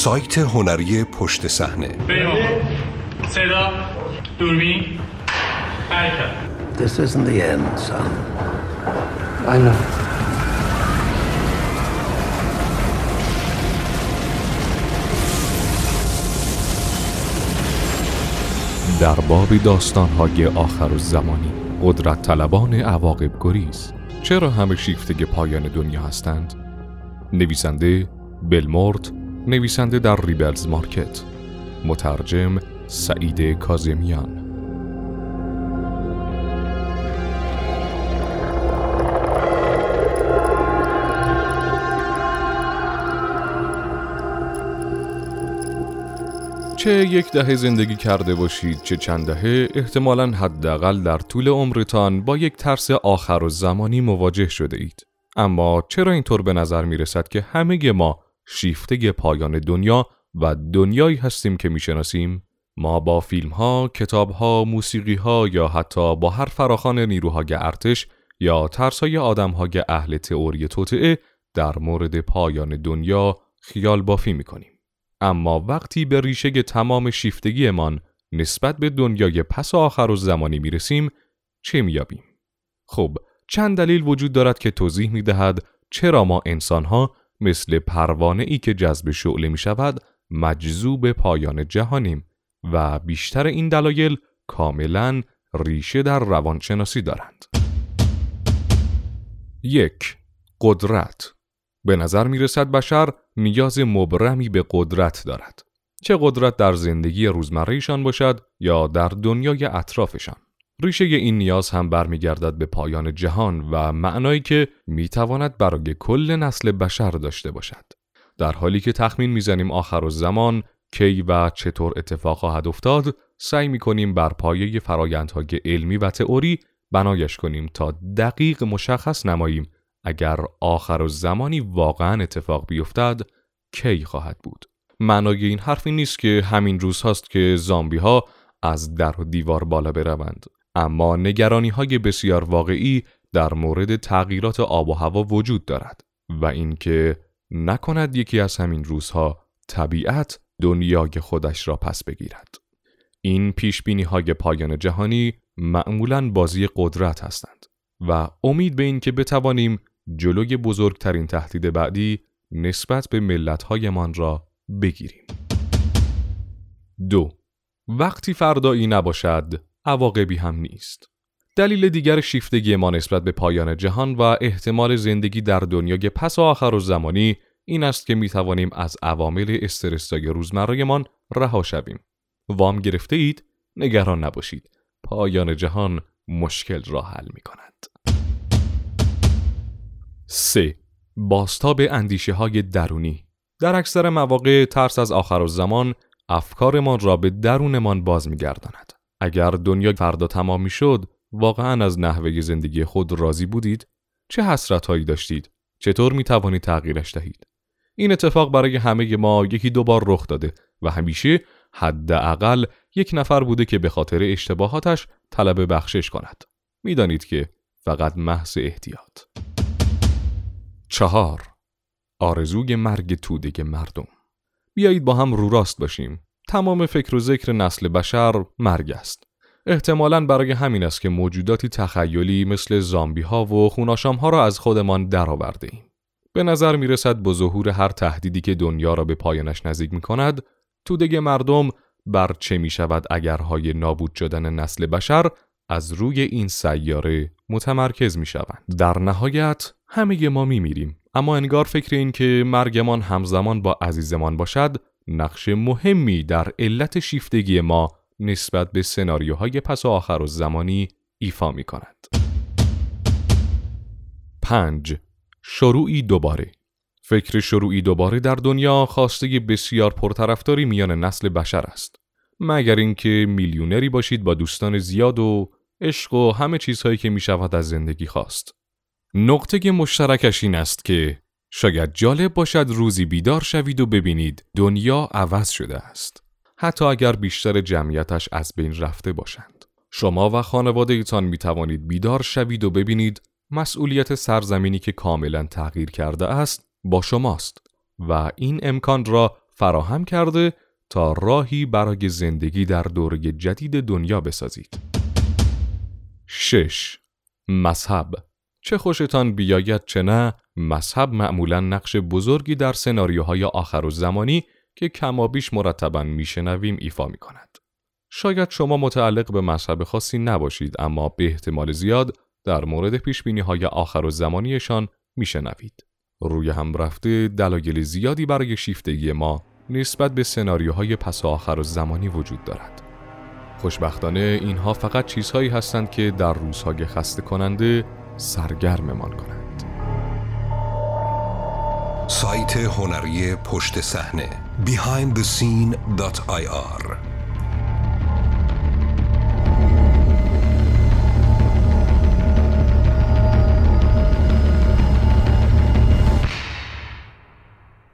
سایت هنری پشت صحنه صدا دوربین حرکت This isn't the end, son. I know. در باب داستانهای آخر و زمانی قدرت طلبان عواقب گریز چرا همه شیفته پایان دنیا هستند؟ نویسنده بلمورت نویسنده در ریبلز مارکت مترجم سعید کازمیان چه یک دهه زندگی کرده باشید چه چند دهه احتمالا حداقل در طول عمرتان با یک ترس آخر و زمانی مواجه شده اید. اما چرا اینطور به نظر می رسد که همه ما شیفته پایان دنیا و دنیایی هستیم که می‌شناسیم ما با فیلم ها، کتاب ها، موسیقی ها یا حتی با هر فراخان نیروهای ارتش یا ترس های آدم های اهل تئوری توطعه در مورد پایان دنیا خیال بافی می کنیم. اما وقتی به ریشه تمام شیفتگیمان نسبت به دنیای پس آخر و زمانی می رسیم چه میابیم؟ خب چند دلیل وجود دارد که توضیح می دهد چرا ما انسان ها مثل پروانه ای که جذب شعله می شود مجذوب پایان جهانیم و بیشتر این دلایل کاملا ریشه در روانشناسی دارند. یک قدرت به نظر می رسد بشر نیاز مبرمی به قدرت دارد. چه قدرت در زندگی روزمرهشان باشد یا در دنیای اطرافشان. ریشه این نیاز هم برمیگردد به پایان جهان و معنایی که می‌تواند برای کل نسل بشر داشته باشد. در حالی که تخمین می‌زنیم آخر و زمان کی و چطور اتفاق خواهد افتاد، سعی می‌کنیم بر پایه فرایندهای علمی و تئوری بنایش کنیم تا دقیق مشخص نماییم اگر آخر و زمانی واقعا اتفاق بیفتد کی خواهد بود. معنای این حرفی نیست که همین روز هاست که زامبی ها از در و دیوار بالا بروند اما نگرانی های بسیار واقعی در مورد تغییرات آب و هوا وجود دارد و اینکه نکند یکی از همین روزها طبیعت دنیای خودش را پس بگیرد. این پیش بینی های پایان جهانی معمولا بازی قدرت هستند و امید به اینکه بتوانیم جلوی بزرگترین تهدید بعدی نسبت به ملتهایمان را بگیریم. دو وقتی فردایی نباشد عواقبی هم نیست. دلیل دیگر شیفتگی ما نسبت به پایان جهان و احتمال زندگی در دنیای پس و آخر و زمانی این است که می توانیم از عوامل استرسای روزمرهمان رها شویم. وام گرفته اید؟ نگران نباشید. پایان جهان مشکل را حل می کند. 3. باستاب اندیشه های درونی در اکثر مواقع ترس از آخر و زمان افکارمان را به درونمان باز میگرداند. اگر دنیا فردا تمام شد واقعا از نحوه زندگی خود راضی بودید؟ چه حسرت هایی داشتید؟ چطور می توانید تغییرش دهید؟ این اتفاق برای همه ما یکی دو بار رخ داده و همیشه حداقل یک نفر بوده که به خاطر اشتباهاتش طلب بخشش کند. می‌دانید که فقط محض احتیاط. چهار آرزوی مرگ توده مردم بیایید با هم رو راست باشیم تمام فکر و ذکر نسل بشر مرگ است احتمالا برای همین است که موجوداتی تخیلی مثل زامبی ها و خوناشام ها را از خودمان درآورده ایم. به نظر می رسد با ظهور هر تهدیدی که دنیا را به پایانش نزدیک می کند، توده مردم بر چه می شود اگرهای نابود شدن نسل بشر از روی این سیاره متمرکز می شوند. در نهایت همه ما می میریم اما انگار فکر این که مرگمان همزمان با عزیزمان باشد نقش مهمی در علت شیفتگی ما نسبت به سناریوهای پس آخر و زمانی ایفا می کند. 5. شروعی دوباره فکر شروعی دوباره در دنیا خواسته بسیار پرطرفداری میان نسل بشر است. مگر اینکه میلیونری باشید با دوستان زیاد و عشق و همه چیزهایی که می شود از زندگی خواست. نقطه مشترکش این است که شاید جالب باشد روزی بیدار شوید و ببینید دنیا عوض شده است. حتی اگر بیشتر جمعیتش از بین رفته باشند. شما و خانواده ایتان می توانید بیدار شوید و ببینید مسئولیت سرزمینی که کاملا تغییر کرده است با شماست و این امکان را فراهم کرده تا راهی برای زندگی در دوره جدید دنیا بسازید. 6. مذهب چه خوشتان بیاید چه نه مذهب معمولا نقش بزرگی در سناریوهای آخر و زمانی که کمابیش مرتبا میشنویم ایفا می کند. شاید شما متعلق به مذهب خاصی نباشید اما به احتمال زیاد در مورد پیش های آخر و زمانیشان میشنوید. روی هم رفته دلایل زیادی برای شیفتگی ما نسبت به سناریوهای پس آخر و زمانی وجود دارد. خوشبختانه اینها فقط چیزهایی هستند که در روزهای خسته کننده سرگرممان کنند. سایت هنری پشت صحنه behindthescene.ir